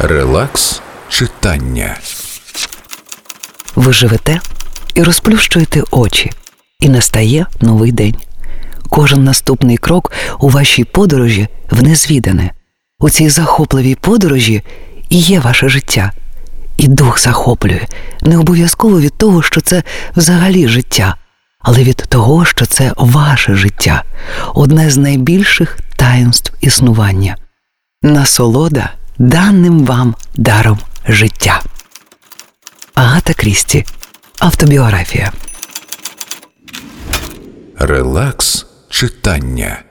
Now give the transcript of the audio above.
Релакс читання. Ви живете і розплющуєте очі, і настає новий день. Кожен наступний крок у вашій подорожі в незвідане. У цій захопливій подорожі і є ваше життя. І дух захоплює не обов'язково від того, що це взагалі життя, але від того, що це ваше життя, одне з найбільших таїнств існування. Насолода даним вам даром життя. Агата Крісті. Автобіографія. Релакс читання.